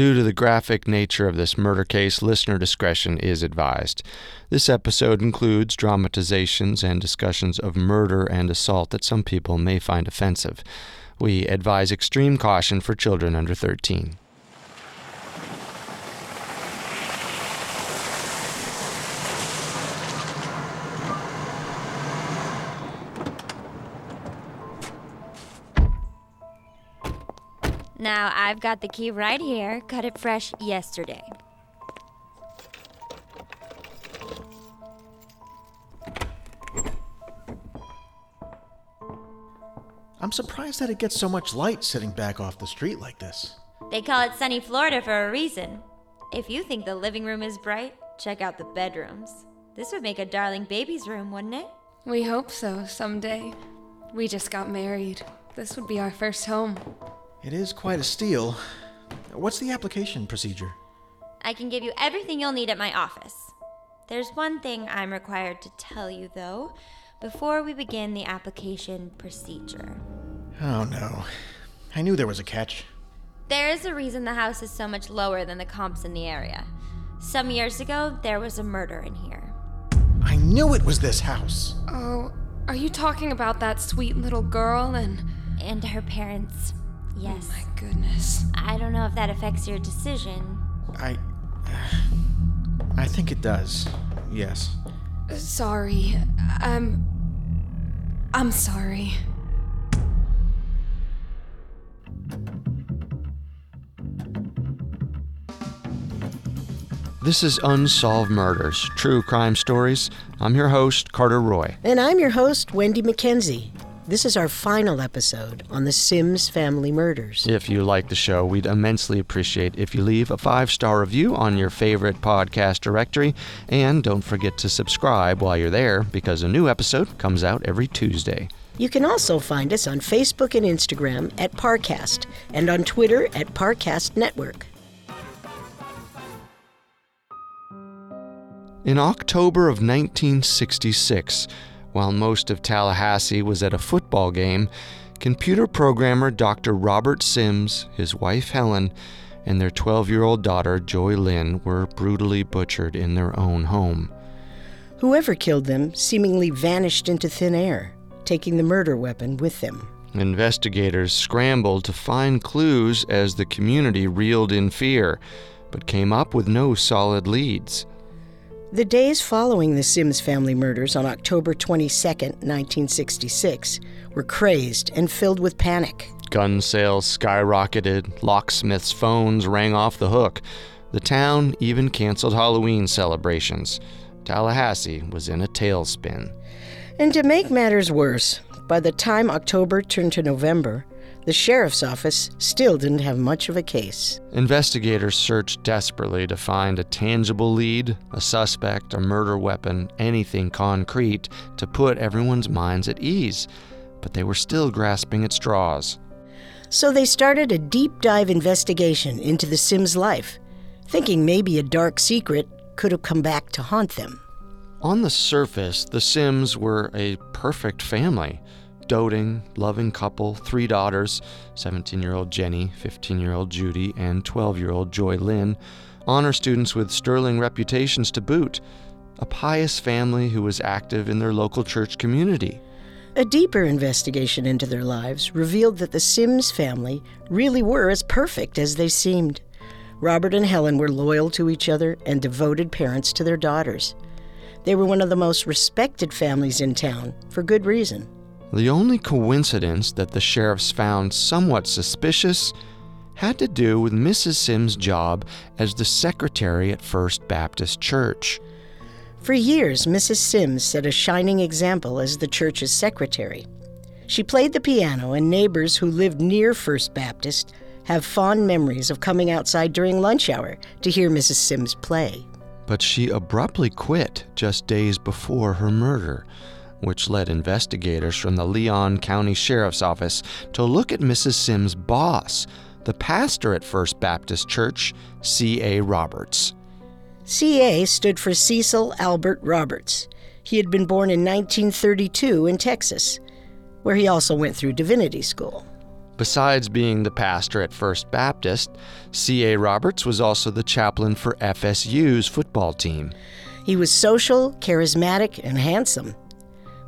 Due to the graphic nature of this murder case, listener discretion is advised. This episode includes dramatizations and discussions of murder and assault that some people may find offensive. We advise extreme caution for children under 13. Now, I've got the key right here. Cut it fresh yesterday. I'm surprised that it gets so much light sitting back off the street like this. They call it sunny Florida for a reason. If you think the living room is bright, check out the bedrooms. This would make a darling baby's room, wouldn't it? We hope so someday. We just got married. This would be our first home. It is quite a steal. What's the application procedure? I can give you everything you'll need at my office. There's one thing I'm required to tell you, though, before we begin the application procedure. Oh no. I knew there was a catch. There is a reason the house is so much lower than the comps in the area. Some years ago, there was a murder in here. I knew it was this house. Oh, are you talking about that sweet little girl and. And her parents. Yes. Oh my goodness. I don't know if that affects your decision. I. I think it does. Yes. Sorry. I'm. I'm sorry. This is Unsolved Murders, True Crime Stories. I'm your host, Carter Roy. And I'm your host, Wendy McKenzie. This is our final episode on the Sims family murders. If you like the show, we'd immensely appreciate if you leave a five star review on your favorite podcast directory. And don't forget to subscribe while you're there because a new episode comes out every Tuesday. You can also find us on Facebook and Instagram at Parcast and on Twitter at Parcast Network. In October of 1966, while most of Tallahassee was at a football game, computer programmer Dr. Robert Sims, his wife Helen, and their 12 year old daughter Joy Lynn were brutally butchered in their own home. Whoever killed them seemingly vanished into thin air, taking the murder weapon with them. Investigators scrambled to find clues as the community reeled in fear, but came up with no solid leads. The days following the Sims family murders on October 22, 1966, were crazed and filled with panic. Gun sales skyrocketed, locksmiths' phones rang off the hook. The town even canceled Halloween celebrations. Tallahassee was in a tailspin. And to make matters worse, by the time October turned to November, the sheriff's office still didn't have much of a case. Investigators searched desperately to find a tangible lead, a suspect, a murder weapon, anything concrete to put everyone's minds at ease. But they were still grasping at straws. So they started a deep dive investigation into the Sims' life, thinking maybe a dark secret could have come back to haunt them. On the surface, the Sims were a perfect family doting, loving couple, three daughters 17 year old Jenny, 15 year old Judy, and 12 year old Joy Lynn, honor students with sterling reputations to boot, a pious family who was active in their local church community. A deeper investigation into their lives revealed that the Sims family really were as perfect as they seemed. Robert and Helen were loyal to each other and devoted parents to their daughters. They were one of the most respected families in town, for good reason. The only coincidence that the sheriffs found somewhat suspicious had to do with Mrs. Sims' job as the secretary at First Baptist Church. For years, Mrs. Sims set a shining example as the church's secretary. She played the piano, and neighbors who lived near First Baptist have fond memories of coming outside during lunch hour to hear Mrs. Sims play. But she abruptly quit just days before her murder, which led investigators from the Leon County Sheriff's Office to look at Mrs. Sims' boss, the pastor at First Baptist Church, C.A. Roberts. CA stood for Cecil Albert Roberts. He had been born in 1932 in Texas, where he also went through divinity school. Besides being the pastor at First Baptist, C.A. Roberts was also the chaplain for FSU's football team. He was social, charismatic, and handsome.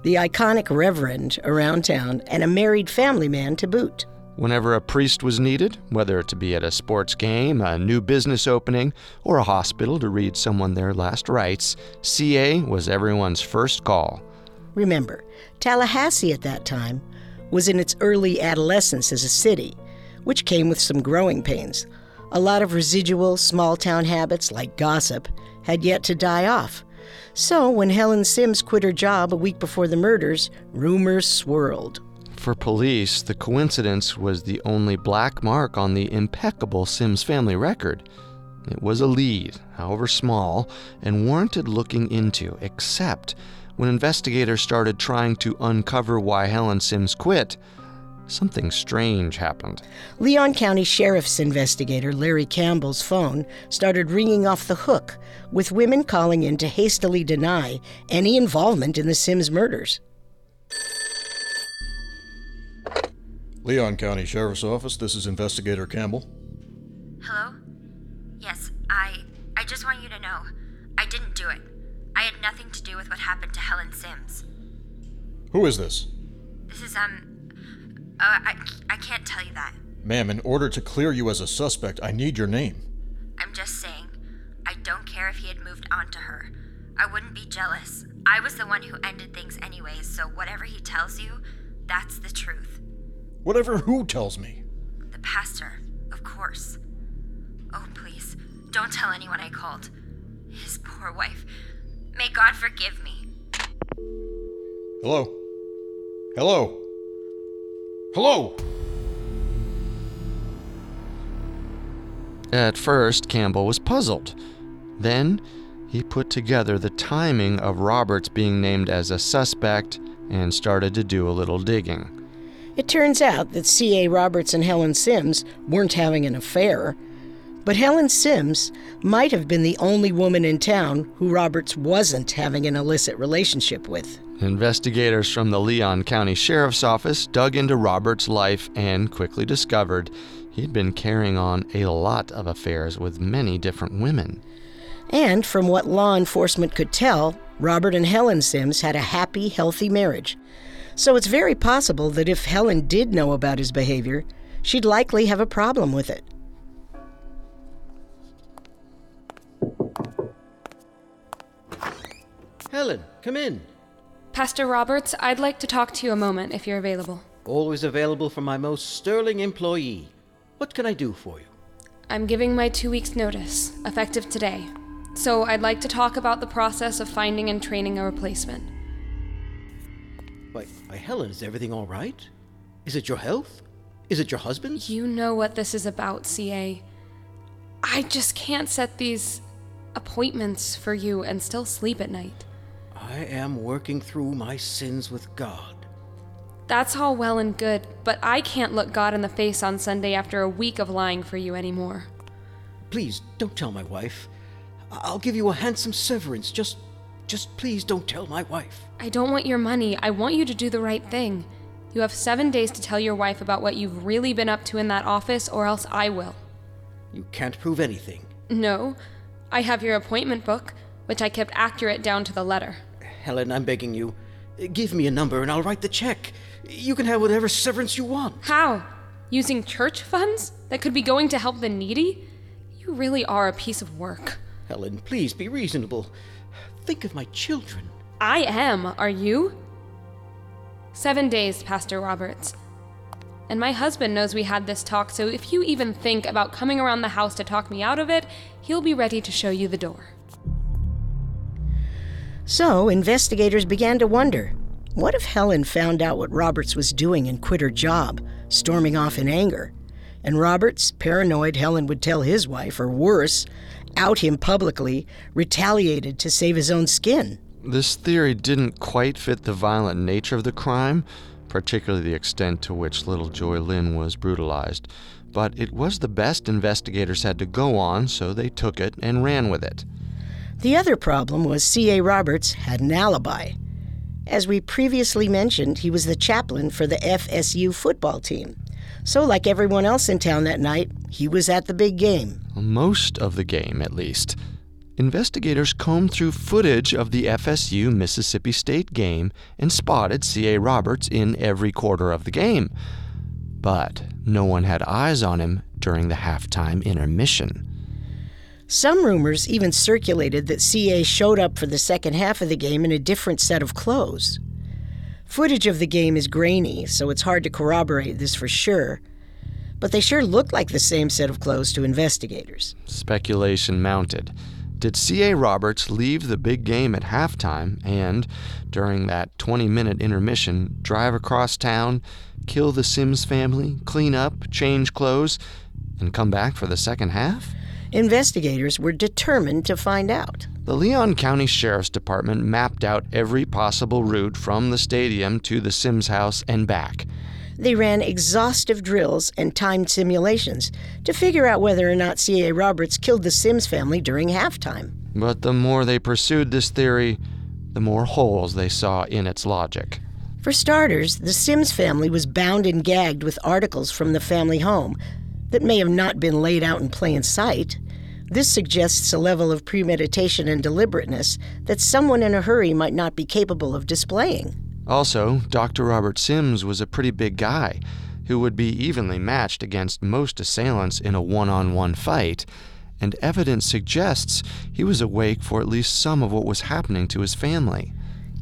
The iconic reverend around town, and a married family man to boot. Whenever a priest was needed, whether to be at a sports game, a new business opening, or a hospital to read someone their last rites, CA was everyone's first call. Remember, Tallahassee at that time was in its early adolescence as a city, which came with some growing pains. A lot of residual small town habits, like gossip, had yet to die off. So, when Helen Sims quit her job a week before the murders, rumors swirled. For police, the coincidence was the only black mark on the impeccable Sims family record. It was a lead, however small, and warranted looking into, except when investigators started trying to uncover why Helen Sims quit, something strange happened. Leon County Sheriff's investigator Larry Campbell's phone started ringing off the hook, with women calling in to hastily deny any involvement in the Sims murders. Leon County Sheriff's Office, this is Investigator Campbell. Hello? Yes, I. I just want you to know. I didn't do it. I had nothing to do with what happened to Helen Sims. Who is this? This is, um. Uh, I, I can't tell you that. Ma'am, in order to clear you as a suspect, I need your name. I'm just saying. I don't care if he had moved on to her. I wouldn't be jealous. I was the one who ended things anyways, so whatever he tells you, that's the truth. Whatever who tells me. The pastor, of course. Oh, please, don't tell anyone I called. His poor wife. May God forgive me. Hello? Hello? Hello? At first, Campbell was puzzled. Then, he put together the timing of Roberts being named as a suspect and started to do a little digging. It turns out that C.A. Roberts and Helen Sims weren't having an affair, but Helen Sims might have been the only woman in town who Roberts wasn't having an illicit relationship with. Investigators from the Leon County Sheriff's Office dug into Robert's life and quickly discovered he'd been carrying on a lot of affairs with many different women. And from what law enforcement could tell, Robert and Helen Sims had a happy, healthy marriage. So it's very possible that if Helen did know about his behavior, she'd likely have a problem with it. Helen, come in. Pastor Roberts, I'd like to talk to you a moment if you're available. Always available for my most sterling employee. What can I do for you? I'm giving my two weeks' notice, effective today. So I'd like to talk about the process of finding and training a replacement. Why, why, Helen, is everything all right? Is it your health? Is it your husband's? You know what this is about, CA. I just can't set these appointments for you and still sleep at night. I am working through my sins with God. That's all well and good, but I can't look God in the face on Sunday after a week of lying for you anymore. Please don't tell my wife. I'll give you a handsome severance. Just just please don't tell my wife. I don't want your money. I want you to do the right thing. You have seven days to tell your wife about what you've really been up to in that office, or else I will. You can't prove anything. No. I have your appointment book, which I kept accurate down to the letter. Helen, I'm begging you. Give me a number and I'll write the check. You can have whatever severance you want. How? Using church funds that could be going to help the needy? You really are a piece of work. Helen, please be reasonable. think of my children. I am, are you? Seven days, Pastor Roberts. And my husband knows we had this talk, so if you even think about coming around the house to talk me out of it, he'll be ready to show you the door. So, investigators began to wonder what if Helen found out what Roberts was doing and quit her job, storming off in anger? And Roberts, paranoid Helen would tell his wife, or worse, out him publicly, retaliated to save his own skin. This theory didn't quite fit the violent nature of the crime, particularly the extent to which little Joy Lynn was brutalized, but it was the best investigators had to go on, so they took it and ran with it. The other problem was C.A. Roberts had an alibi. As we previously mentioned, he was the chaplain for the FSU football team. So, like everyone else in town that night, he was at the big game. Most of the game, at least. Investigators combed through footage of the FSU Mississippi State game and spotted C.A. Roberts in every quarter of the game. But no one had eyes on him during the halftime intermission. Some rumors even circulated that CA showed up for the second half of the game in a different set of clothes. Footage of the game is grainy, so it's hard to corroborate this for sure, but they sure looked like the same set of clothes to investigators. Speculation mounted. Did C.A. Roberts leave the big game at halftime and, during that 20 minute intermission, drive across town, kill the Sims family, clean up, change clothes, and come back for the second half? Investigators were determined to find out. The Leon County Sheriff's Department mapped out every possible route from the stadium to the Sims house and back. They ran exhaustive drills and timed simulations to figure out whether or not C.A. Roberts killed the Sims family during halftime. But the more they pursued this theory, the more holes they saw in its logic. For starters, the Sims family was bound and gagged with articles from the family home that may have not been laid out in plain sight. This suggests a level of premeditation and deliberateness that someone in a hurry might not be capable of displaying. Also, Dr. Robert Sims was a pretty big guy who would be evenly matched against most assailants in a one on one fight, and evidence suggests he was awake for at least some of what was happening to his family.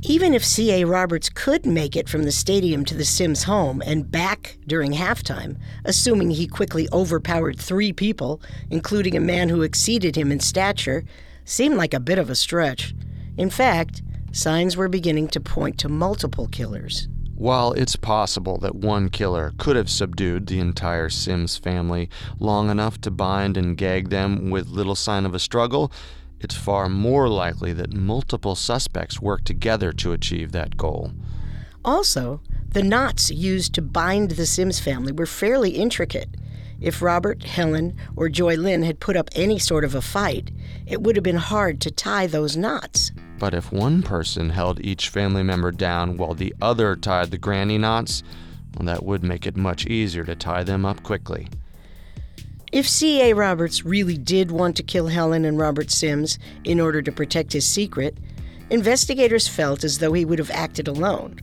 Even if C.A. Roberts could make it from the stadium to the Sims home and back during halftime, assuming he quickly overpowered three people, including a man who exceeded him in stature, seemed like a bit of a stretch. In fact, signs were beginning to point to multiple killers. While it's possible that one killer could have subdued the entire Sims family long enough to bind and gag them with little sign of a struggle, it's far more likely that multiple suspects work together to achieve that goal. Also, the knots used to bind the Sims family were fairly intricate. If Robert, Helen, or Joy Lynn had put up any sort of a fight, it would have been hard to tie those knots. But if one person held each family member down while the other tied the granny knots, well, that would make it much easier to tie them up quickly. If C.A. Roberts really did want to kill Helen and Robert Sims in order to protect his secret, investigators felt as though he would have acted alone.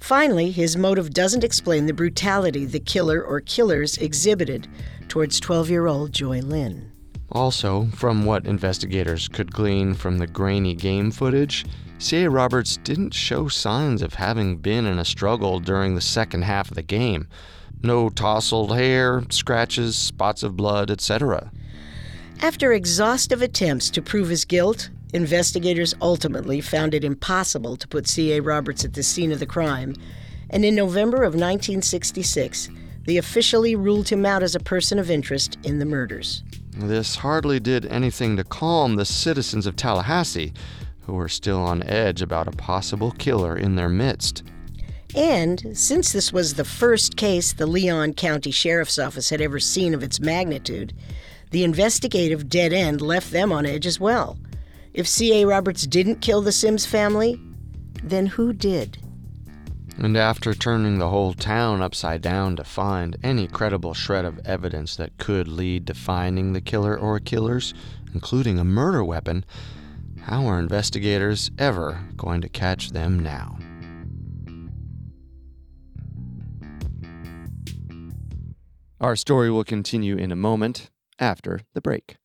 Finally, his motive doesn't explain the brutality the killer or killers exhibited towards 12 year old Joy Lynn. Also, from what investigators could glean from the grainy game footage, C.A. Roberts didn't show signs of having been in a struggle during the second half of the game. No tousled hair, scratches, spots of blood, etc. After exhaustive attempts to prove his guilt, investigators ultimately found it impossible to put C.A. Roberts at the scene of the crime, and in November of 1966, they officially ruled him out as a person of interest in the murders. This hardly did anything to calm the citizens of Tallahassee, who were still on edge about a possible killer in their midst. And since this was the first case the Leon County Sheriff's Office had ever seen of its magnitude, the investigative dead end left them on edge as well. If C.A. Roberts didn't kill the Sims family, then who did? And after turning the whole town upside down to find any credible shred of evidence that could lead to finding the killer or killers, including a murder weapon, how are investigators ever going to catch them now? Our story will continue in a moment after the break.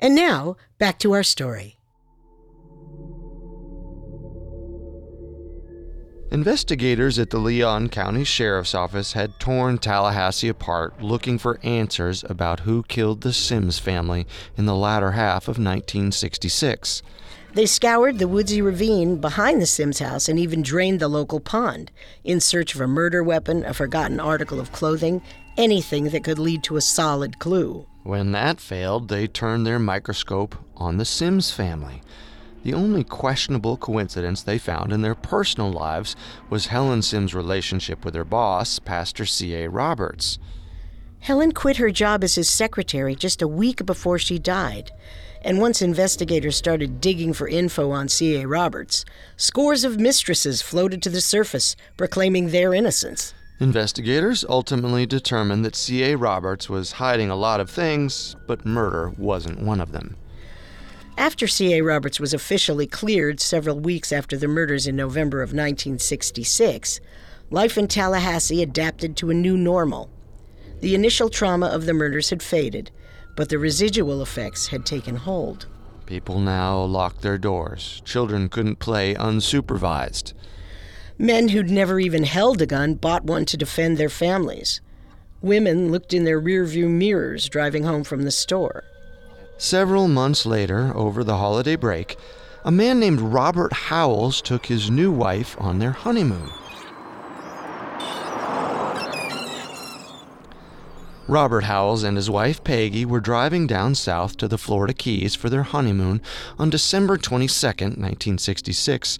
And now, back to our story. Investigators at the Leon County Sheriff's Office had torn Tallahassee apart looking for answers about who killed the Sims family in the latter half of 1966. They scoured the woodsy ravine behind the Sims house and even drained the local pond in search of a murder weapon, a forgotten article of clothing, anything that could lead to a solid clue. When that failed, they turned their microscope on the Sims family. The only questionable coincidence they found in their personal lives was Helen Sims' relationship with her boss, Pastor C.A. Roberts. Helen quit her job as his secretary just a week before she died. And once investigators started digging for info on C.A. Roberts, scores of mistresses floated to the surface, proclaiming their innocence. Investigators ultimately determined that C.A. Roberts was hiding a lot of things, but murder wasn't one of them. After C.A. Roberts was officially cleared several weeks after the murders in November of 1966, life in Tallahassee adapted to a new normal. The initial trauma of the murders had faded, but the residual effects had taken hold. People now locked their doors. Children couldn't play unsupervised. Men who'd never even held a gun bought one to defend their families. Women looked in their rearview mirrors driving home from the store. Several months later, over the holiday break, a man named Robert Howells took his new wife on their honeymoon. Robert Howells and his wife Peggy were driving down south to the Florida Keys for their honeymoon on December 22, 1966,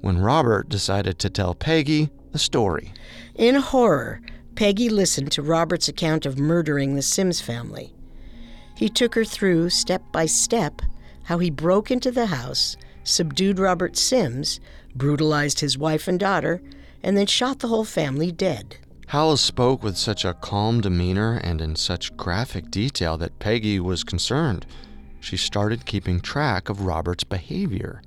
when Robert decided to tell Peggy a story. In horror, Peggy listened to Robert's account of murdering the Sims family. He took her through, step by step, how he broke into the house, subdued Robert Sims, brutalized his wife and daughter, and then shot the whole family dead. Howells spoke with such a calm demeanor and in such graphic detail that Peggy was concerned. She started keeping track of Robert's behavior.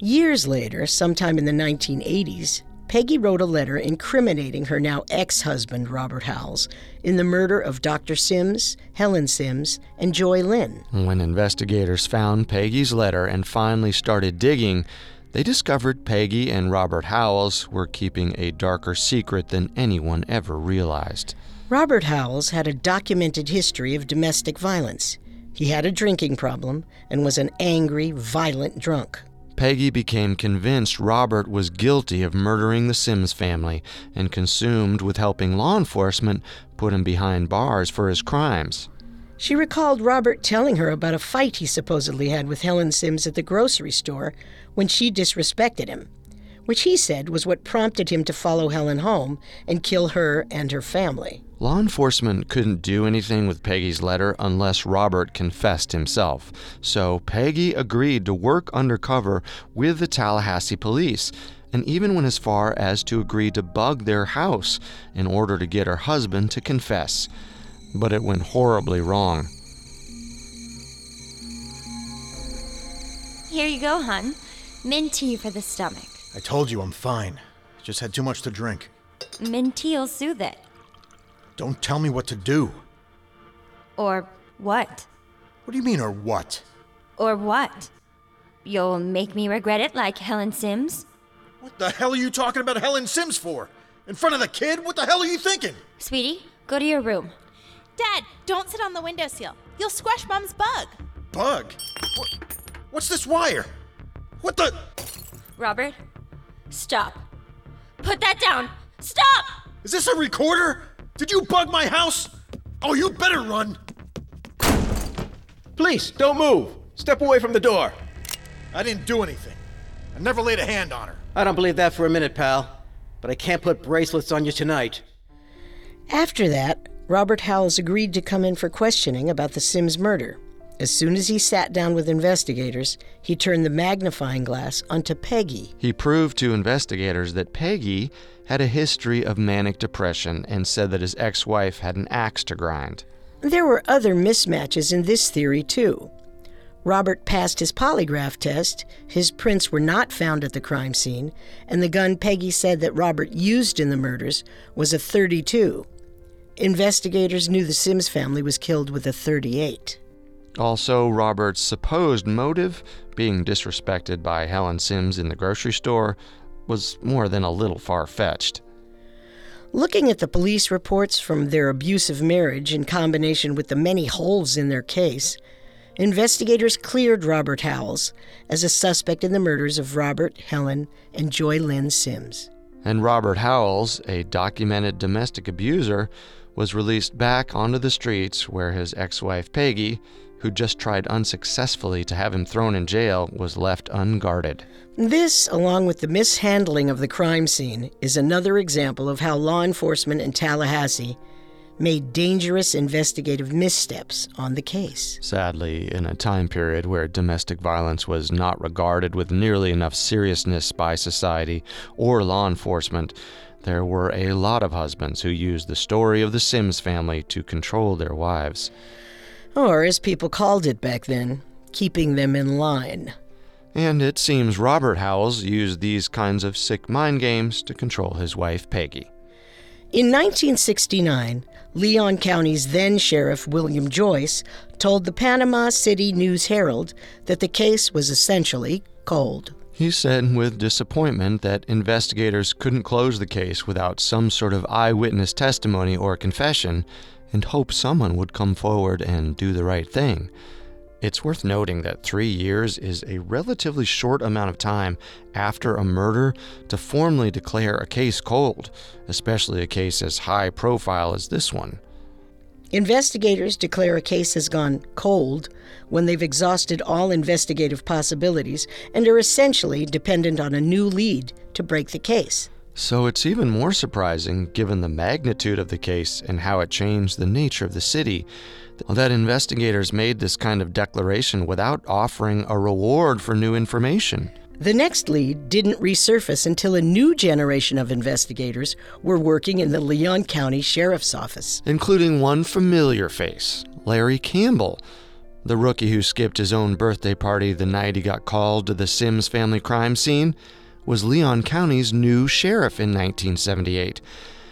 Years later, sometime in the 1980s, Peggy wrote a letter incriminating her now ex husband, Robert Howells, in the murder of Dr. Sims, Helen Sims, and Joy Lynn. When investigators found Peggy's letter and finally started digging, they discovered Peggy and Robert Howells were keeping a darker secret than anyone ever realized. Robert Howells had a documented history of domestic violence. He had a drinking problem and was an angry, violent drunk. Peggy became convinced Robert was guilty of murdering the Sims family and consumed with helping law enforcement put him behind bars for his crimes. She recalled Robert telling her about a fight he supposedly had with Helen Sims at the grocery store when she disrespected him, which he said was what prompted him to follow Helen home and kill her and her family. Law enforcement couldn't do anything with Peggy's letter unless Robert confessed himself, so Peggy agreed to work undercover with the Tallahassee police and even went as far as to agree to bug their house in order to get her husband to confess. But it went horribly wrong. Here you go, hun. Mint tea for the stomach. I told you I'm fine. Just had too much to drink. Mint tea'll soothe it. Don't tell me what to do. Or what? What do you mean, or what? Or what? You'll make me regret it like Helen Sims? What the hell are you talking about Helen Sims for? In front of the kid? What the hell are you thinking? Sweetie, go to your room. Dad, don't sit on the windowsill. You'll squash Mom's bug. Bug? What, what's this wire? What the? Robert, stop. Put that down. Stop! Is this a recorder? Did you bug my house? Oh, you better run. Please, don't move. Step away from the door. I didn't do anything. I never laid a hand on her. I don't believe that for a minute, pal. But I can't put bracelets on you tonight. After that, Robert Howells agreed to come in for questioning about the Sims murder. As soon as he sat down with investigators, he turned the magnifying glass onto Peggy. He proved to investigators that Peggy had a history of manic depression and said that his ex wife had an axe to grind. There were other mismatches in this theory, too. Robert passed his polygraph test, his prints were not found at the crime scene, and the gun Peggy said that Robert used in the murders was a 32. Investigators knew the Sims family was killed with a 38. Also, Robert's supposed motive, being disrespected by Helen Sims in the grocery store, was more than a little far fetched. Looking at the police reports from their abusive marriage in combination with the many holes in their case, investigators cleared Robert Howells as a suspect in the murders of Robert, Helen, and Joy Lynn Sims. And Robert Howells, a documented domestic abuser, was released back onto the streets where his ex wife Peggy, who just tried unsuccessfully to have him thrown in jail, was left unguarded. This, along with the mishandling of the crime scene, is another example of how law enforcement in Tallahassee made dangerous investigative missteps on the case. Sadly, in a time period where domestic violence was not regarded with nearly enough seriousness by society or law enforcement, there were a lot of husbands who used the story of the Sims family to control their wives. Or, as people called it back then, keeping them in line. And it seems Robert Howells used these kinds of sick mind games to control his wife, Peggy. In 1969, Leon County's then Sheriff William Joyce told the Panama City News Herald that the case was essentially cold. He said with disappointment that investigators couldn't close the case without some sort of eyewitness testimony or confession and hoped someone would come forward and do the right thing. It's worth noting that three years is a relatively short amount of time after a murder to formally declare a case cold, especially a case as high profile as this one. Investigators declare a case has gone cold when they've exhausted all investigative possibilities and are essentially dependent on a new lead to break the case. So it's even more surprising, given the magnitude of the case and how it changed the nature of the city, that investigators made this kind of declaration without offering a reward for new information. The next lead didn't resurface until a new generation of investigators were working in the Leon County Sheriff's Office, including one familiar face, Larry Campbell, the rookie who skipped his own birthday party the night he got called to the Sims family crime scene, was Leon County's new sheriff in 1978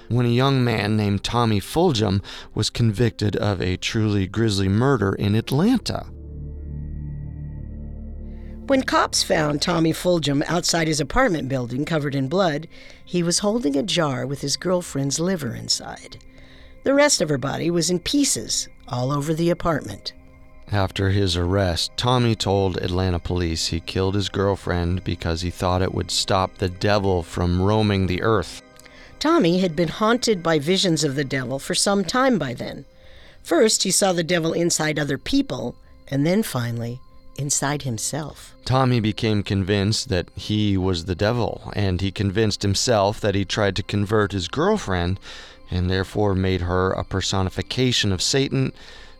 when a young man named Tommy Fulgham was convicted of a truly grisly murder in Atlanta. When cops found Tommy Fulgham outside his apartment building covered in blood, he was holding a jar with his girlfriend's liver inside. The rest of her body was in pieces all over the apartment. After his arrest, Tommy told Atlanta police he killed his girlfriend because he thought it would stop the devil from roaming the earth. Tommy had been haunted by visions of the devil for some time by then. First, he saw the devil inside other people, and then finally, inside himself. Tommy became convinced that he was the devil, and he convinced himself that he tried to convert his girlfriend and therefore made her a personification of Satan,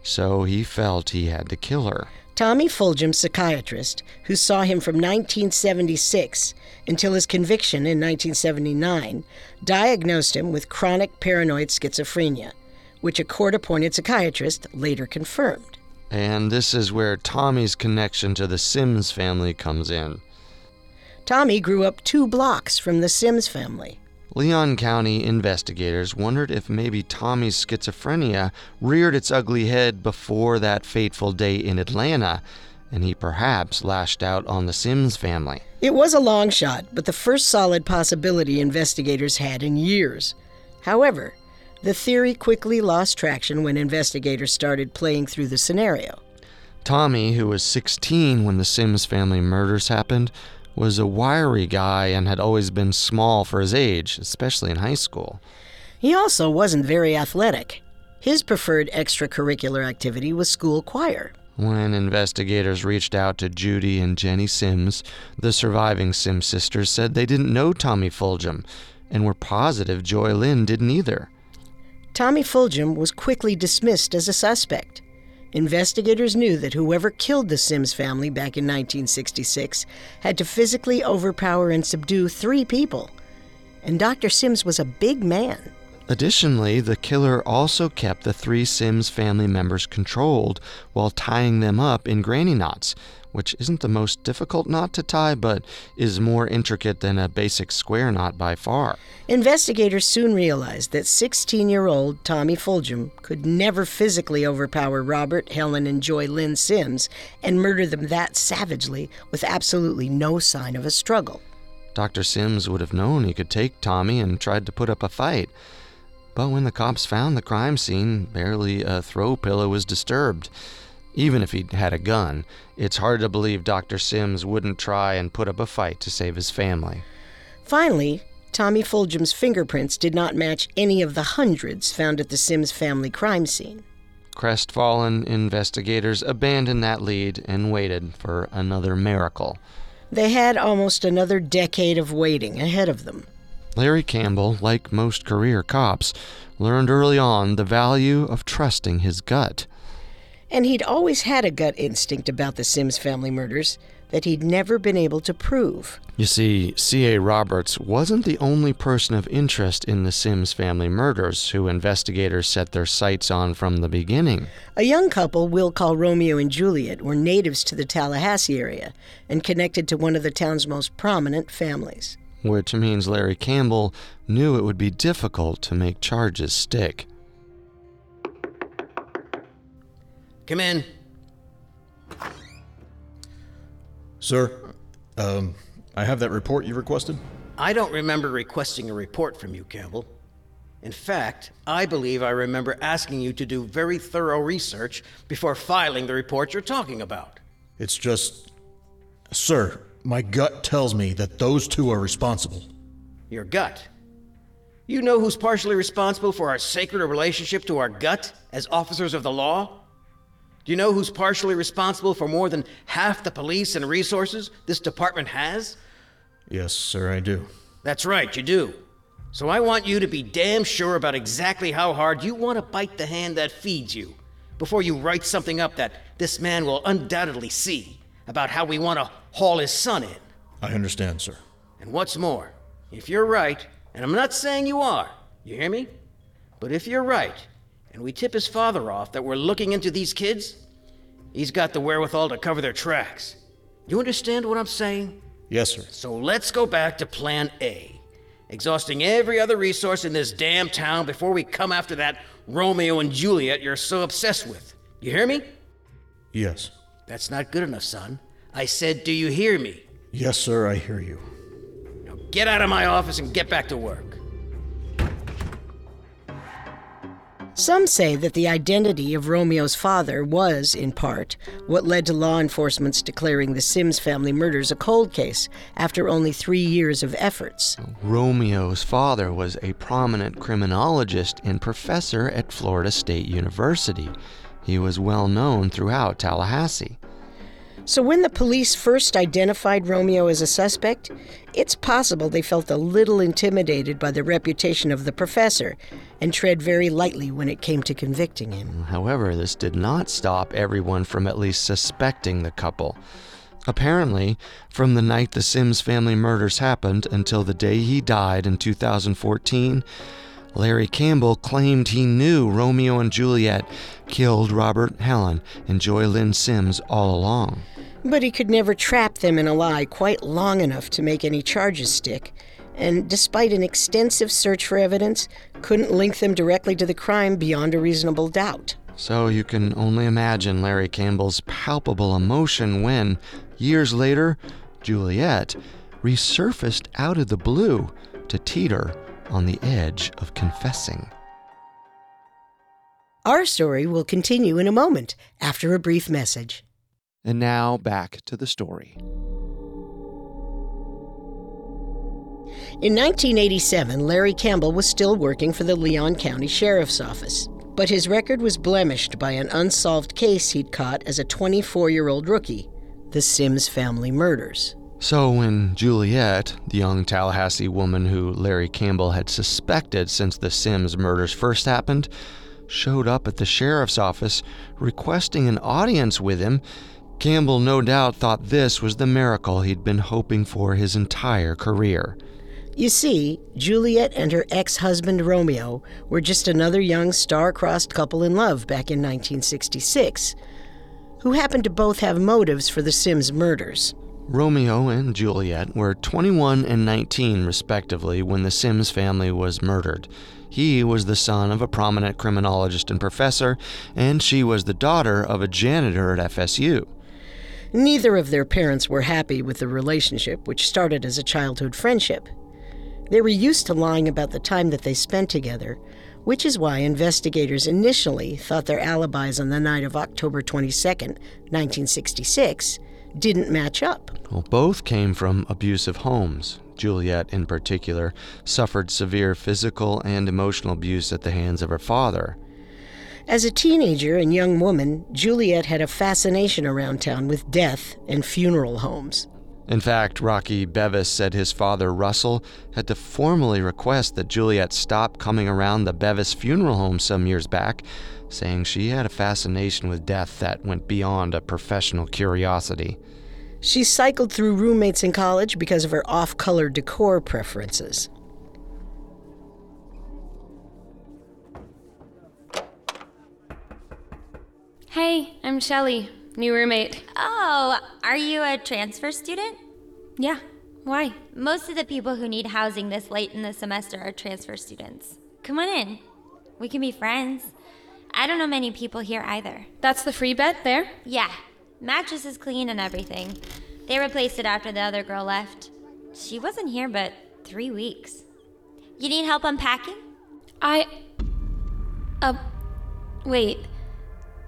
so he felt he had to kill her. Tommy Fulgham, psychiatrist, who saw him from 1976 until his conviction in 1979, diagnosed him with chronic paranoid schizophrenia, which a court appointed psychiatrist later confirmed. And this is where Tommy's connection to the Sims family comes in. Tommy grew up two blocks from the Sims family. Leon County investigators wondered if maybe Tommy's schizophrenia reared its ugly head before that fateful day in Atlanta, and he perhaps lashed out on the Sims family. It was a long shot, but the first solid possibility investigators had in years. However, the theory quickly lost traction when investigators started playing through the scenario. Tommy, who was 16 when the Sims family murders happened, was a wiry guy and had always been small for his age, especially in high school. He also wasn't very athletic. His preferred extracurricular activity was school choir. When investigators reached out to Judy and Jenny Sims, the surviving Sims sisters said they didn't know Tommy Fulgham and were positive Joy Lynn didn't either. Tommy Fulgham was quickly dismissed as a suspect. Investigators knew that whoever killed the Sims family back in 1966 had to physically overpower and subdue three people. And Dr. Sims was a big man. Additionally, the killer also kept the three Sims family members controlled while tying them up in granny knots, which isn't the most difficult knot to tie, but is more intricate than a basic square knot by far. Investigators soon realized that 16 year old Tommy Fulgham could never physically overpower Robert, Helen, and Joy Lynn Sims and murder them that savagely with absolutely no sign of a struggle. Dr. Sims would have known he could take Tommy and tried to put up a fight. But when the cops found the crime scene, barely a throw pillow was disturbed. Even if he'd had a gun, it's hard to believe Dr. Sims wouldn't try and put up a fight to save his family. Finally, Tommy Fulgham's fingerprints did not match any of the hundreds found at the Sims family crime scene. Crestfallen investigators abandoned that lead and waited for another miracle. They had almost another decade of waiting ahead of them. Larry Campbell, like most career cops, learned early on the value of trusting his gut. And he'd always had a gut instinct about the Sims family murders that he'd never been able to prove. You see, C.A. Roberts wasn't the only person of interest in the Sims family murders who investigators set their sights on from the beginning. A young couple we'll call Romeo and Juliet were natives to the Tallahassee area and connected to one of the town's most prominent families. Which means Larry Campbell knew it would be difficult to make charges stick. Come in. Sir, um, I have that report you requested. I don't remember requesting a report from you, Campbell. In fact, I believe I remember asking you to do very thorough research before filing the report you're talking about. It's just. Sir, my gut tells me that those two are responsible. Your gut? You know who's partially responsible for our sacred relationship to our gut as officers of the law? Do you know who's partially responsible for more than half the police and resources this department has? Yes, sir, I do. That's right, you do. So I want you to be damn sure about exactly how hard you want to bite the hand that feeds you before you write something up that this man will undoubtedly see about how we want to haul his son in. I understand, sir. And what's more, if you're right, and I'm not saying you are, you hear me? But if you're right, and we tip his father off that we're looking into these kids, he's got the wherewithal to cover their tracks. You understand what I'm saying? Yes, sir. So let's go back to plan A. Exhausting every other resource in this damn town before we come after that Romeo and Juliet you're so obsessed with. You hear me? Yes. That's not good enough, son. I said, do you hear me? Yes, sir, I hear you. Now get out of my office and get back to work. Some say that the identity of Romeo's father was, in part, what led to law enforcement's declaring the Sims family murders a cold case after only three years of efforts. Romeo's father was a prominent criminologist and professor at Florida State University. He was well known throughout Tallahassee. So when the police first identified Romeo as a suspect, it's possible they felt a little intimidated by the reputation of the professor and tread very lightly when it came to convicting him. However, this did not stop everyone from at least suspecting the couple. Apparently, from the night the Sims family murders happened until the day he died in 2014, Larry Campbell claimed he knew Romeo and Juliet killed Robert Helen and Joy Lynn Sims all along. But he could never trap them in a lie quite long enough to make any charges stick, and despite an extensive search for evidence, couldn't link them directly to the crime beyond a reasonable doubt. So you can only imagine Larry Campbell's palpable emotion when, years later, Juliet resurfaced out of the blue to teeter on the edge of confessing. Our story will continue in a moment after a brief message. And now back to the story. In 1987, Larry Campbell was still working for the Leon County Sheriff's Office, but his record was blemished by an unsolved case he'd caught as a 24 year old rookie the Sims family murders. So, when Juliet, the young Tallahassee woman who Larry Campbell had suspected since the Sims murders first happened, showed up at the sheriff's office requesting an audience with him, Campbell no doubt thought this was the miracle he'd been hoping for his entire career. You see, Juliet and her ex husband Romeo were just another young star crossed couple in love back in 1966, who happened to both have motives for the Sims murders. Romeo and Juliet were 21 and 19, respectively, when the Sims family was murdered. He was the son of a prominent criminologist and professor, and she was the daughter of a janitor at FSU. Neither of their parents were happy with the relationship, which started as a childhood friendship. They were used to lying about the time that they spent together, which is why investigators initially thought their alibis on the night of October 22, 1966, didn't match up. Well, both came from abusive homes. Juliet, in particular, suffered severe physical and emotional abuse at the hands of her father. As a teenager and young woman, Juliet had a fascination around town with death and funeral homes. In fact, Rocky Bevis said his father, Russell, had to formally request that Juliet stop coming around the Bevis funeral home some years back, saying she had a fascination with death that went beyond a professional curiosity. She cycled through roommates in college because of her off color decor preferences. Hey, I'm Shelly, new roommate. Oh, are you a transfer student? Yeah, why? Most of the people who need housing this late in the semester are transfer students. Come on in. We can be friends. I don't know many people here either. That's the free bed there? Yeah, mattress is clean and everything. They replaced it after the other girl left. She wasn't here but three weeks. You need help unpacking? I. Uh. Wait.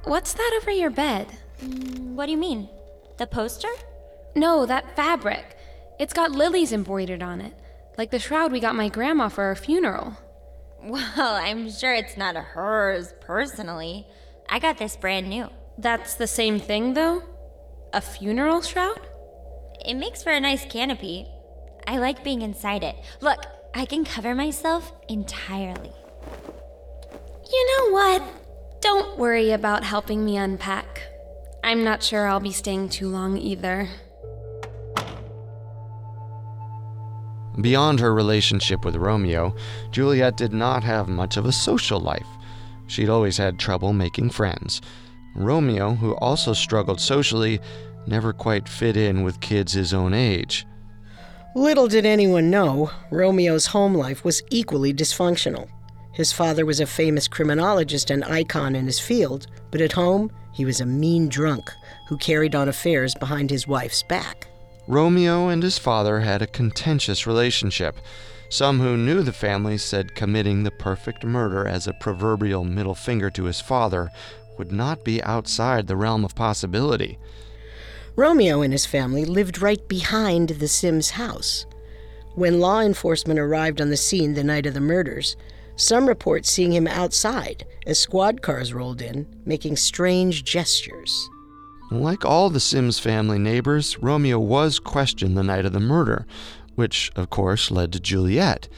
What's that over your bed? Mm, what do you mean? The poster? No, that fabric. It's got lilies embroidered on it, like the shroud we got my grandma for her funeral. Well, I'm sure it's not hers personally. I got this brand new. That's the same thing, though? A funeral shroud? It makes for a nice canopy. I like being inside it. Look, I can cover myself entirely. You know what? Don't worry about helping me unpack. I'm not sure I'll be staying too long either. Beyond her relationship with Romeo, Juliet did not have much of a social life. She'd always had trouble making friends. Romeo, who also struggled socially, never quite fit in with kids his own age. Little did anyone know, Romeo's home life was equally dysfunctional. His father was a famous criminologist and icon in his field, but at home, he was a mean drunk who carried on affairs behind his wife's back. Romeo and his father had a contentious relationship. Some who knew the family said committing the perfect murder as a proverbial middle finger to his father would not be outside the realm of possibility. Romeo and his family lived right behind the Sims house. When law enforcement arrived on the scene the night of the murders, some report seeing him outside as squad cars rolled in, making strange gestures. Like all the Sims family neighbors, Romeo was questioned the night of the murder, which, of course, led to Juliet,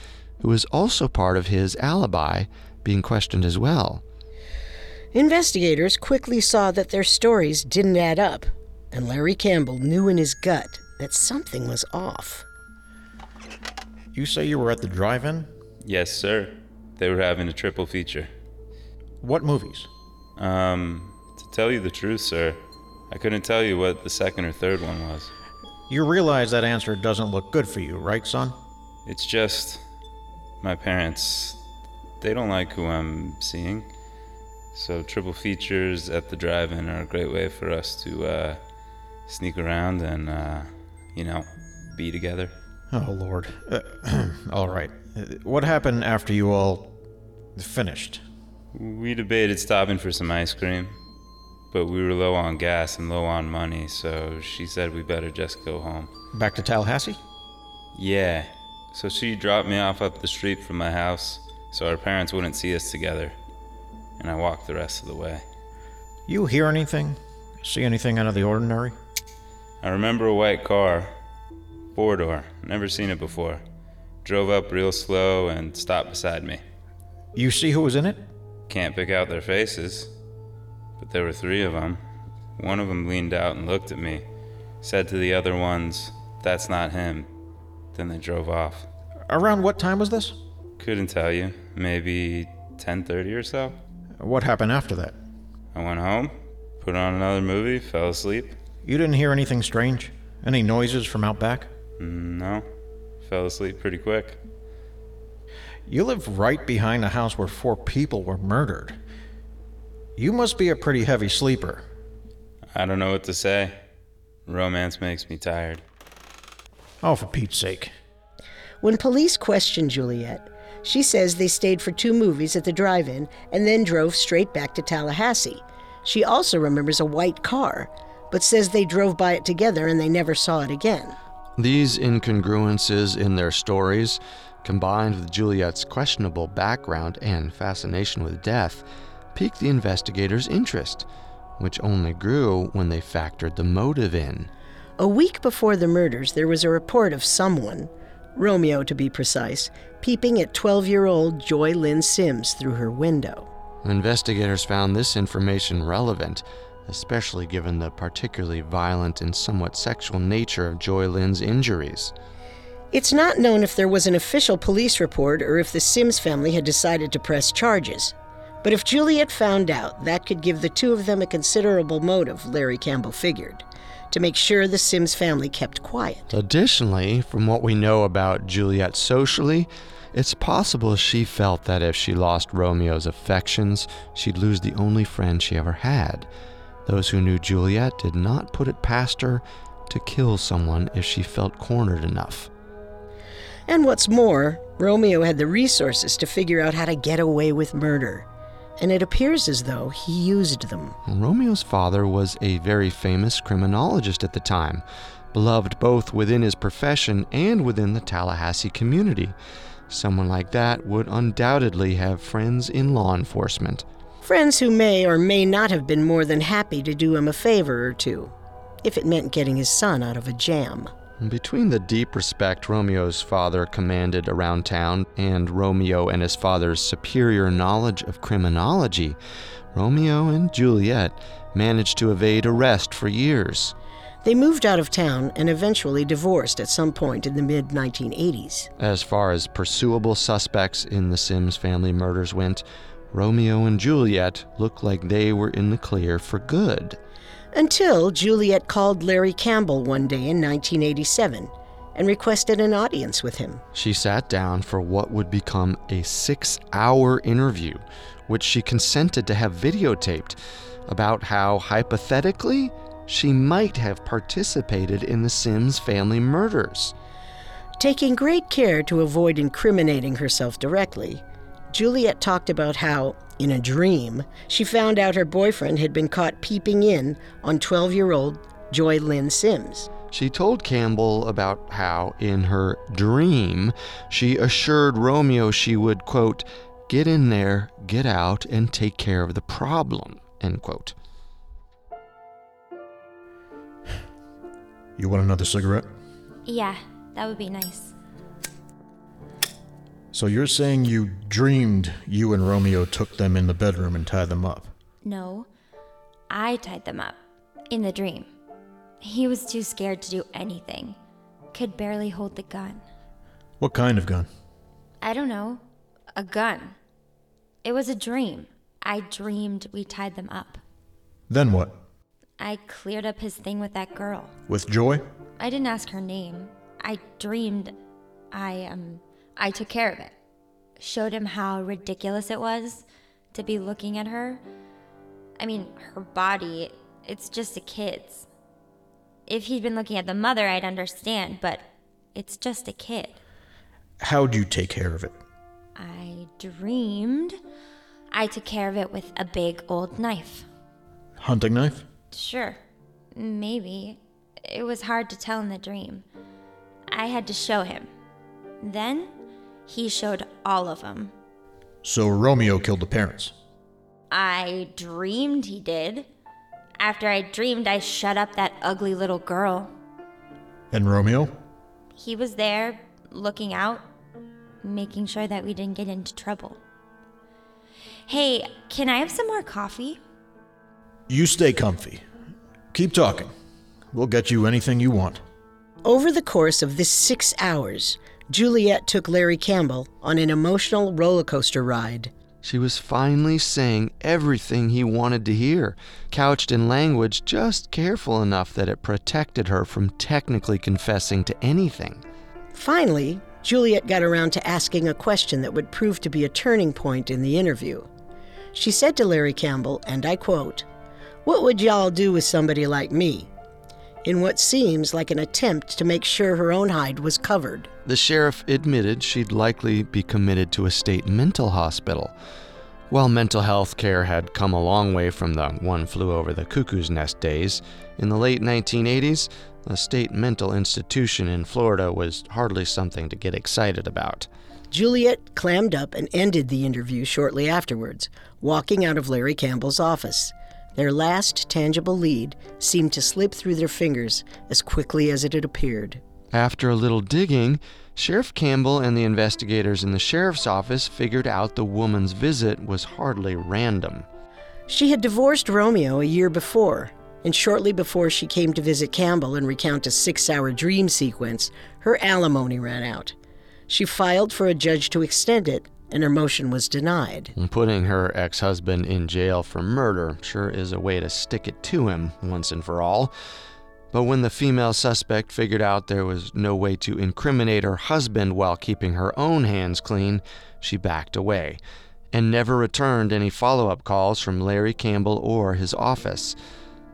who was also part of his alibi, being questioned as well. Investigators quickly saw that their stories didn't add up, and Larry Campbell knew in his gut that something was off. You say you were at the drive in? Yes, sir. They were having a triple feature. What movies? Um, to tell you the truth, sir, I couldn't tell you what the second or third one was. You realize that answer doesn't look good for you, right, son? It's just my parents, they don't like who I'm seeing. So triple features at the drive-in are a great way for us to uh, sneak around and, uh, you know, be together. Oh, Lord. Uh, all right. What happened after you all finished? We debated stopping for some ice cream, but we were low on gas and low on money, so she said we better just go home. Back to Tallahassee? Yeah. So she dropped me off up the street from my house so our parents wouldn't see us together, and I walked the rest of the way. You hear anything? See anything out of the ordinary? I remember a white car, four door, never seen it before. Drove up real slow and stopped beside me. You see who was in it? Can't pick out their faces, but there were three of them. One of them leaned out and looked at me, said to the other ones, That's not him. Then they drove off. Around what time was this? Couldn't tell you. Maybe 10:30 or so. What happened after that? I went home, put on another movie, fell asleep. You didn't hear anything strange? Any noises from out back? Mm, No. Fell asleep pretty quick. You live right behind a house where four people were murdered. You must be a pretty heavy sleeper. I don't know what to say. Romance makes me tired. Oh, for Pete's sake. When police questioned Juliet, she says they stayed for two movies at the drive in and then drove straight back to Tallahassee. She also remembers a white car, but says they drove by it together and they never saw it again. These incongruences in their stories, combined with Juliet's questionable background and fascination with death, piqued the investigators' interest, which only grew when they factored the motive in. A week before the murders, there was a report of someone, Romeo to be precise, peeping at 12 year old Joy Lynn Sims through her window. Investigators found this information relevant, especially given the particularly violent and somewhat sexual nature of Joy Lynn's injuries. It's not known if there was an official police report or if the Sims family had decided to press charges. But if Juliet found out, that could give the two of them a considerable motive, Larry Campbell figured, to make sure the Sims family kept quiet. Additionally, from what we know about Juliet socially, it's possible she felt that if she lost Romeo's affections, she'd lose the only friend she ever had. Those who knew Juliet did not put it past her to kill someone if she felt cornered enough. And what's more, Romeo had the resources to figure out how to get away with murder. And it appears as though he used them. Romeo's father was a very famous criminologist at the time, beloved both within his profession and within the Tallahassee community. Someone like that would undoubtedly have friends in law enforcement. Friends who may or may not have been more than happy to do him a favor or two, if it meant getting his son out of a jam. Between the deep respect Romeo's father commanded around town and Romeo and his father's superior knowledge of criminology, Romeo and Juliet managed to evade arrest for years. They moved out of town and eventually divorced at some point in the mid 1980s. As far as pursuable suspects in the Sims family murders went, Romeo and Juliet looked like they were in the clear for good. Until Juliet called Larry Campbell one day in 1987 and requested an audience with him. She sat down for what would become a six hour interview, which she consented to have videotaped, about how, hypothetically, she might have participated in the Sims family murders. Taking great care to avoid incriminating herself directly, Juliet talked about how, in a dream, she found out her boyfriend had been caught peeping in on 12 year old Joy Lynn Sims. She told Campbell about how, in her dream, she assured Romeo she would, quote, get in there, get out, and take care of the problem, end quote. You want another cigarette? Yeah, that would be nice. So you're saying you dreamed you and Romeo took them in the bedroom and tied them up? No, I tied them up in the dream. He was too scared to do anything, could barely hold the gun. What kind of gun? I don't know. A gun. It was a dream. I dreamed we tied them up. Then what? I cleared up his thing with that girl. With Joy? I didn't ask her name. I dreamed I um I took care of it. Showed him how ridiculous it was to be looking at her. I mean, her body, it's just a kid's. If he'd been looking at the mother, I'd understand, but it's just a kid. How'd you take care of it? I dreamed I took care of it with a big old knife. Hunting knife? Sure, maybe. It was hard to tell in the dream. I had to show him. Then he showed all of them. So Romeo killed the parents? I dreamed he did. After I dreamed, I shut up that ugly little girl. And Romeo? He was there, looking out, making sure that we didn't get into trouble. Hey, can I have some more coffee? You stay comfy. Keep talking. We'll get you anything you want. Over the course of this six hours, Juliet took Larry Campbell on an emotional roller coaster ride. She was finally saying everything he wanted to hear, couched in language just careful enough that it protected her from technically confessing to anything. Finally, Juliet got around to asking a question that would prove to be a turning point in the interview. She said to Larry Campbell, and I quote, What would y'all do with somebody like me? In what seems like an attempt to make sure her own hide was covered. The sheriff admitted she'd likely be committed to a state mental hospital. While mental health care had come a long way from the one flew over the cuckoo's nest days, in the late 1980s, a state mental institution in Florida was hardly something to get excited about. Juliet clammed up and ended the interview shortly afterwards, walking out of Larry Campbell's office. Their last tangible lead seemed to slip through their fingers as quickly as it had appeared. After a little digging, Sheriff Campbell and the investigators in the sheriff's office figured out the woman's visit was hardly random. She had divorced Romeo a year before, and shortly before she came to visit Campbell and recount a six hour dream sequence, her alimony ran out. She filed for a judge to extend it, and her motion was denied. Putting her ex husband in jail for murder sure is a way to stick it to him once and for all. But when the female suspect figured out there was no way to incriminate her husband while keeping her own hands clean, she backed away and never returned any follow up calls from Larry Campbell or his office.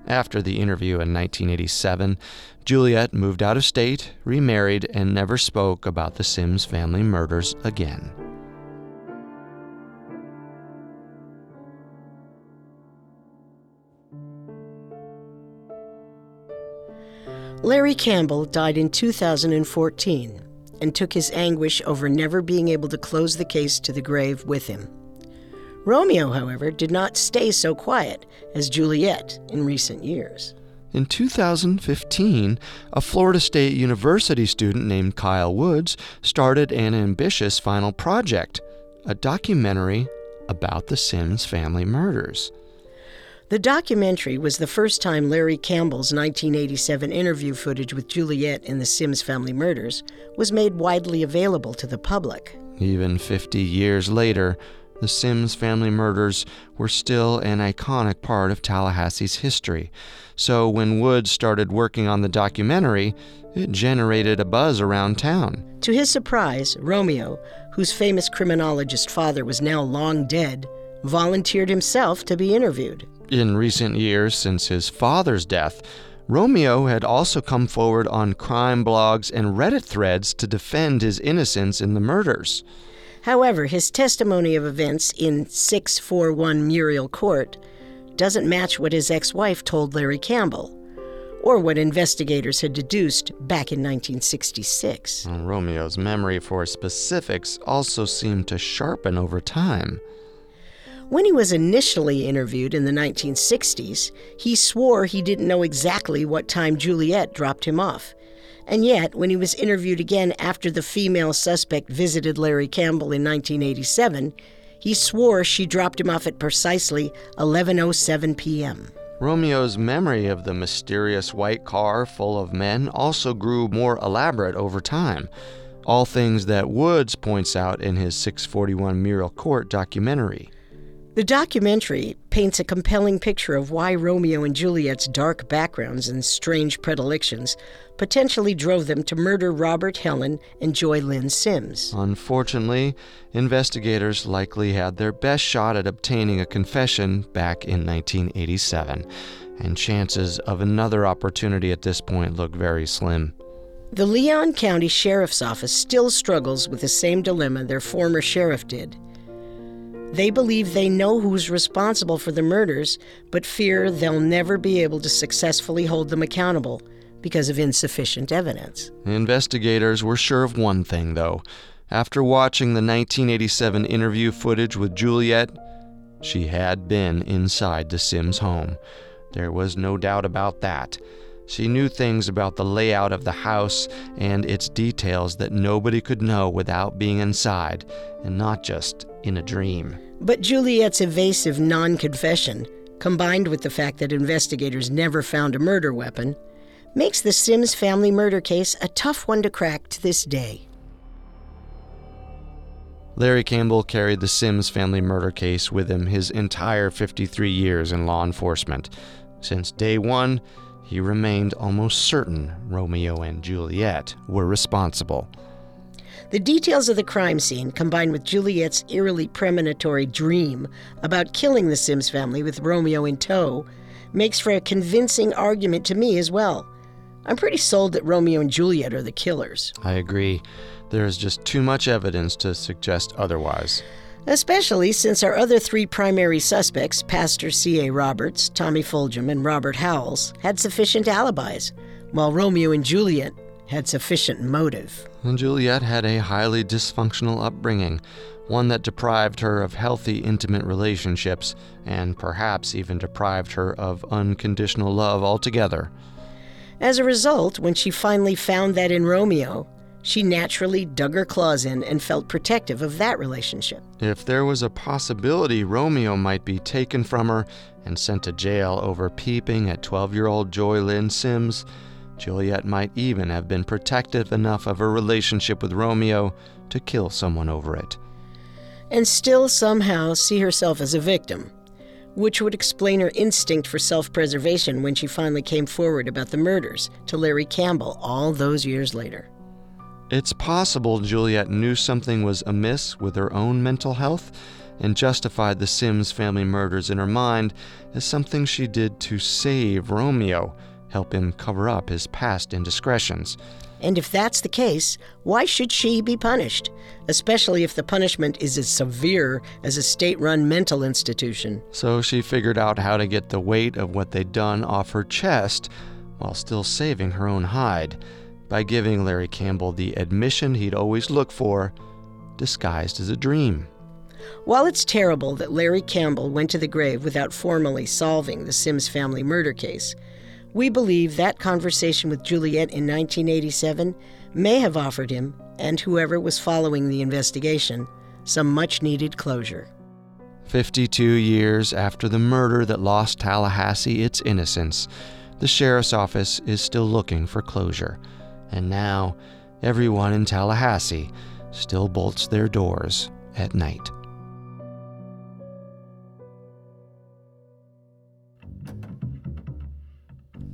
After the interview in 1987, Juliet moved out of state, remarried, and never spoke about the Sims family murders again. Larry Campbell died in 2014 and took his anguish over never being able to close the case to the grave with him. Romeo, however, did not stay so quiet as Juliet in recent years. In 2015, a Florida State University student named Kyle Woods started an ambitious final project a documentary about the Sims family murders. The documentary was the first time Larry Campbell's 1987 interview footage with Juliet in the Sims family murders was made widely available to the public. Even 50 years later, the Sims family murders were still an iconic part of Tallahassee's history. So when Woods started working on the documentary, it generated a buzz around town. To his surprise, Romeo, whose famous criminologist father was now long dead, volunteered himself to be interviewed. In recent years, since his father's death, Romeo had also come forward on crime blogs and Reddit threads to defend his innocence in the murders. However, his testimony of events in 641 Muriel Court doesn't match what his ex wife told Larry Campbell, or what investigators had deduced back in 1966. Well, Romeo's memory for specifics also seemed to sharpen over time. When he was initially interviewed in the 1960s, he swore he didn't know exactly what time Juliet dropped him off. And yet, when he was interviewed again after the female suspect visited Larry Campbell in 1987, he swore she dropped him off at precisely 11:07 p.m. Romeo's memory of the mysterious white car full of men also grew more elaborate over time. All things that Woods points out in his 641 Muriel Court documentary. The documentary paints a compelling picture of why Romeo and Juliet's dark backgrounds and strange predilections potentially drove them to murder Robert Helen and Joy Lynn Sims. Unfortunately, investigators likely had their best shot at obtaining a confession back in 1987, and chances of another opportunity at this point look very slim. The Leon County Sheriff's Office still struggles with the same dilemma their former sheriff did. They believe they know who's responsible for the murders, but fear they'll never be able to successfully hold them accountable because of insufficient evidence. Investigators were sure of one thing, though. After watching the 1987 interview footage with Juliet, she had been inside the Sims home. There was no doubt about that. She knew things about the layout of the house and its details that nobody could know without being inside, and not just in a dream. But Juliet's evasive non confession, combined with the fact that investigators never found a murder weapon, makes the Sims family murder case a tough one to crack to this day. Larry Campbell carried the Sims family murder case with him his entire 53 years in law enforcement. Since day one, he remained almost certain Romeo and Juliet were responsible. The details of the crime scene, combined with Juliet's eerily premonitory dream about killing the Sims family with Romeo in tow, makes for a convincing argument to me as well. I'm pretty sold that Romeo and Juliet are the killers. I agree. There is just too much evidence to suggest otherwise. Especially since our other three primary suspects, Pastor C.A. Roberts, Tommy Fulgham, and Robert Howells, had sufficient alibis, while Romeo and Juliet had sufficient motive. And Juliet had a highly dysfunctional upbringing, one that deprived her of healthy, intimate relationships, and perhaps even deprived her of unconditional love altogether. As a result, when she finally found that in Romeo, she naturally dug her claws in and felt protective of that relationship. If there was a possibility Romeo might be taken from her and sent to jail over peeping at 12 year old Joy Lynn Sims, Juliet might even have been protective enough of her relationship with Romeo to kill someone over it. And still somehow see herself as a victim, which would explain her instinct for self preservation when she finally came forward about the murders to Larry Campbell all those years later. It's possible Juliet knew something was amiss with her own mental health and justified the Sims family murders in her mind as something she did to save Romeo, help him cover up his past indiscretions. And if that's the case, why should she be punished? Especially if the punishment is as severe as a state run mental institution. So she figured out how to get the weight of what they'd done off her chest while still saving her own hide by giving Larry Campbell the admission he'd always looked for, disguised as a dream. While it's terrible that Larry Campbell went to the grave without formally solving the Sims family murder case, we believe that conversation with Juliet in 1987 may have offered him, and whoever was following the investigation, some much needed closure. 52 years after the murder that lost Tallahassee its innocence, the sheriff's office is still looking for closure. And now, everyone in Tallahassee still bolts their doors at night.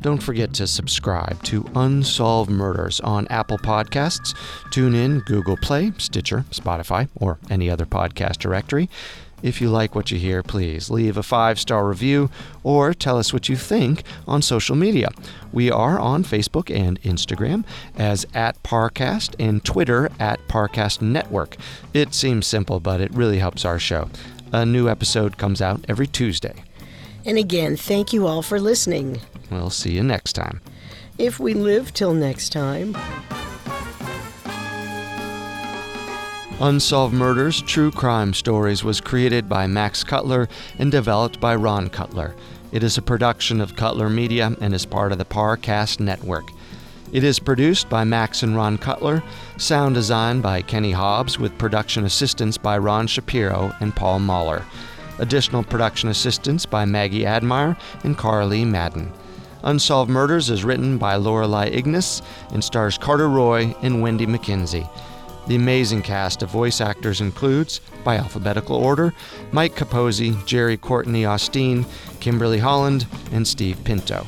Don't forget to subscribe to Unsolved Murders on Apple Podcasts, TuneIn, Google Play, Stitcher, Spotify, or any other podcast directory. If you like what you hear, please leave a five star review or tell us what you think on social media. We are on Facebook and Instagram as at Parcast and Twitter at Parcast Network. It seems simple, but it really helps our show. A new episode comes out every Tuesday. And again, thank you all for listening. We'll see you next time. If we live till next time. Unsolved Murders True Crime Stories was created by Max Cutler and developed by Ron Cutler. It is a production of Cutler Media and is part of the Parcast Network. It is produced by Max and Ron Cutler, sound design by Kenny Hobbs, with production assistance by Ron Shapiro and Paul Mahler. Additional production assistance by Maggie Admire and Carly Madden. Unsolved Murders is written by Lorelei Ignis and stars Carter Roy and Wendy McKenzie. The amazing cast of voice actors includes, by alphabetical order, Mike Capozzi, Jerry Courtney Austin, Kimberly Holland, and Steve Pinto.